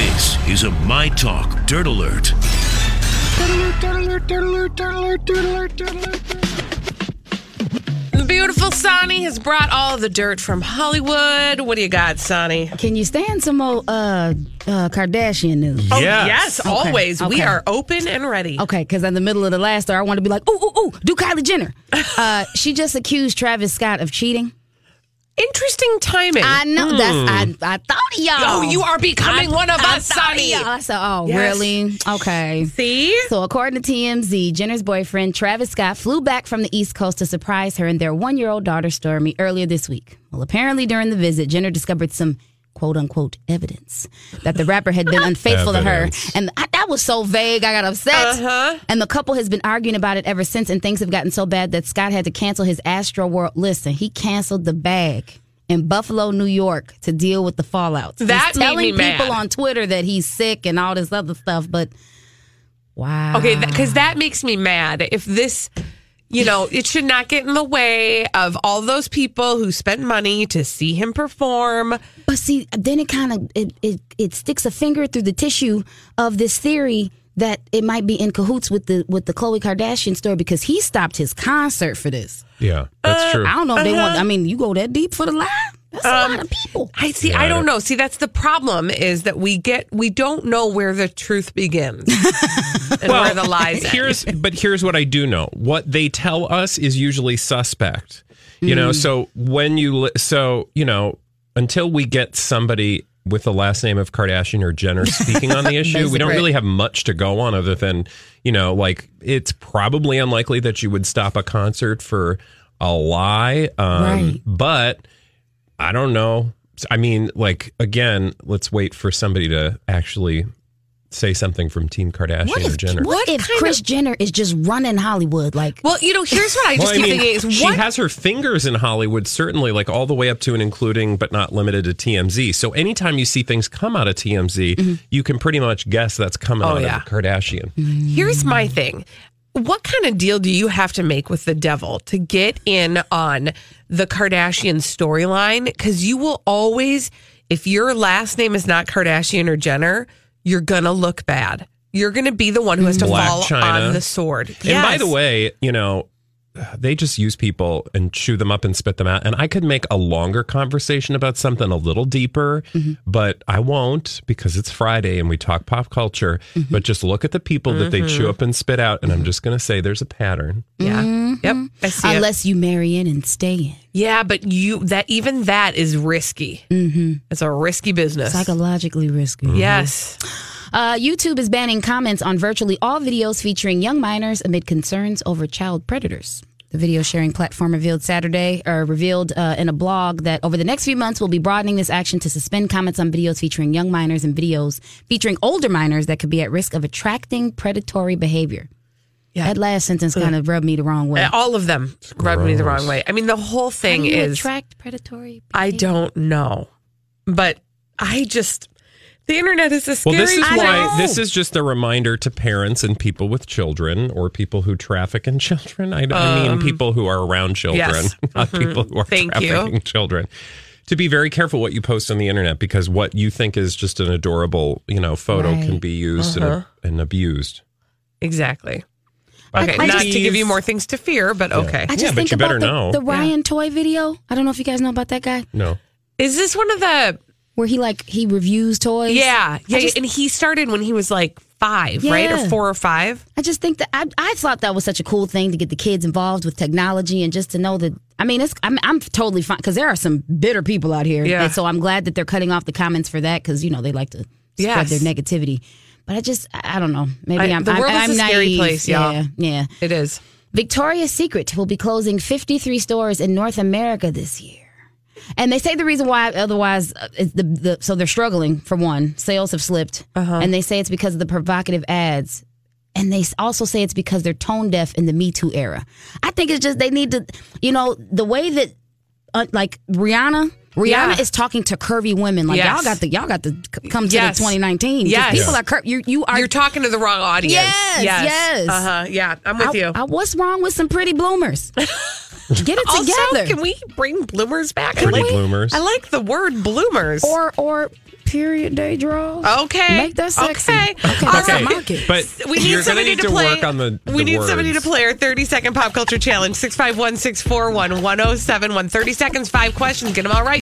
This is a My Talk Dirt Alert. The beautiful Sonny has brought all the dirt from Hollywood. What do you got, Sonny? Can you stand some old uh, uh, Kardashian news? Oh, yes, always. We are open and ready. Okay, because in the middle of the last story, I want to be like, ooh, ooh, ooh, do Kylie Jenner. uh, she just accused Travis Scott of cheating. Interesting timing. I know that's hmm. I, I thought of y'all. Oh, you are becoming I- one of I us, thought of Sonny. y'all. I said, oh, Yes. really? Okay. See? So, according to TMZ, Jenner's boyfriend, Travis Scott, flew back from the East Coast to surprise her and their one year old daughter, Stormi, earlier this week. Well, apparently, during the visit, Jenner discovered some quote unquote evidence that the rapper had been unfaithful to her. And I, that was so vague, I got upset. Uh-huh. And the couple has been arguing about it ever since, and things have gotten so bad that Scott had to cancel his Astro World. Listen, he canceled the bag. In Buffalo, New York, to deal with the fallout. That he's made telling people mad. on Twitter that he's sick and all this other stuff, but wow. Okay, because that makes me mad. If this, you know, it should not get in the way of all those people who spent money to see him perform. But see, then it kind of it, it it sticks a finger through the tissue of this theory that it might be in cahoots with the with the Khloe Kardashian story because he stopped his concert for this. Yeah, that's uh, true. I don't know if they want. Uh-huh. I mean, you go that deep for the lie? That's a lot of people. I see. Yeah, I I don't don't- know. See, that's the problem is that we get we don't know where the truth begins and where the lies. end. here's but here's what I do know. What they tell us is usually suspect. You know, so when you li- so you know until we get somebody with the last name of Kardashian or Jenner speaking on the issue, we don't really have much to go on other than you know, like it's probably unlikely that you would stop a concert for a lie. Um, Right. But I don't know. I mean, like again, let's wait for somebody to actually say something from Team Kardashian What or if Jenner. what if Kris Jenner is just running Hollywood like? well, you know, here's what I just Well, I keep mean, thinking is she what has her fingers in Hollywood, certainly, like all the way up to and including, but not limited to TMZ. So anytime you see things come out of TMZ, mm-hmm. you can pretty much guess that's coming Oh, out yeah. of Kardashian. Here's my thing. What kind of deal do you have to make with the devil to get in on the Kardashian storyline? Because you will always, if your last name is not Kardashian or Jenner, you're going to look bad. You're going to be the one who has to mm-hmm. Black fall China. on the sword. And by the way, you know, they just use people and chew them up and spit them out. And I could make a longer conversation about something a little deeper, Mm-hmm. but I won't because it's Friday and we talk pop culture. Mm-hmm. But just look at the people that they chew up and spit out. And I'm just going to say there's a pattern. yeah. Yep. I see it. Unless you marry in and stay in. Yeah, but you that even that is risky. Mm-hmm. It's a risky business. Psychologically risky. yes. Uh, YouTube is banning comments on virtually all videos featuring young minors amid concerns over child predators. The video sharing platform revealed Saturday, or revealed uh, in a blog, that over the next few months, we'll be broadening this action to suspend comments on videos featuring young minors and videos featuring older minors that could be at risk of attracting predatory behavior. Yeah. That last sentence kind of rubbed me the wrong way. Uh, All of them rubbed me the wrong way. I mean, the whole How thing do you is attract predatory. I don't know, but I just the internet is a scary. Well, this is place. why this is just a reminder to parents and people with children or people who traffic in children. I, I mean, people who are around children, Um, yes. Mm-hmm. not people who are Thank you. trafficking children. To be very careful what you post on the internet because what you think is just an adorable, you know, photo can be used and, Uh-huh. and abused. exactly. Okay, I not just- to give you more things to fear, but okay. I just Yeah, but think you about better the, know. the Ryan Toy video. I don't know if you guys know about that guy. No. Is this one of the where he like he reviews toys. Yeah, yeah, just, and he started when he was like five, right, or four or five. I just think that I, I thought that was such a cool thing to get the kids involved with technology and just to know that. I mean, it's I'm I'm totally fine because there are some bitter people out here, Yeah. so I'm glad that they're cutting off the comments for that because you know they like to spread Yes. their negativity. But I just I, I don't know. Maybe I- I'm the world I'm, is a I'm scary naive. place, y'all. Yeah, yeah. It is. Victoria's Secret will be closing 53 stores in North America this year. And they say the reason why, otherwise, uh, is the, the so they're struggling for one. Sales have slipped, and they say it's because of the provocative ads, and they also say it's because they're tone deaf in the Me Too era. I think it's just they need to, you know, the way that, uh, like Rihanna. Rihanna Yeah. is talking to curvy women like Yes. y'all got the y'all got to c- come to Yes. the 2019. 'Cause Yes. people are cur- you you are You're talking to the wrong audience. Yes, yes. Uh huh. Yeah, I'm with I- you. I- what's wrong with some pretty bloomers? Get it also, together. can we bring bloomers back? I Pretty like, bloomers. I like the word bloomers. or or period day draws. okay, Make that sexy. Okay, Okay, All that's the right. market. But We need you're going to somebody need to to play. work on the. we the need somebody to play our 30 second pop culture challenge 651 641 1071. 30 seconds, five questions. Get them all right.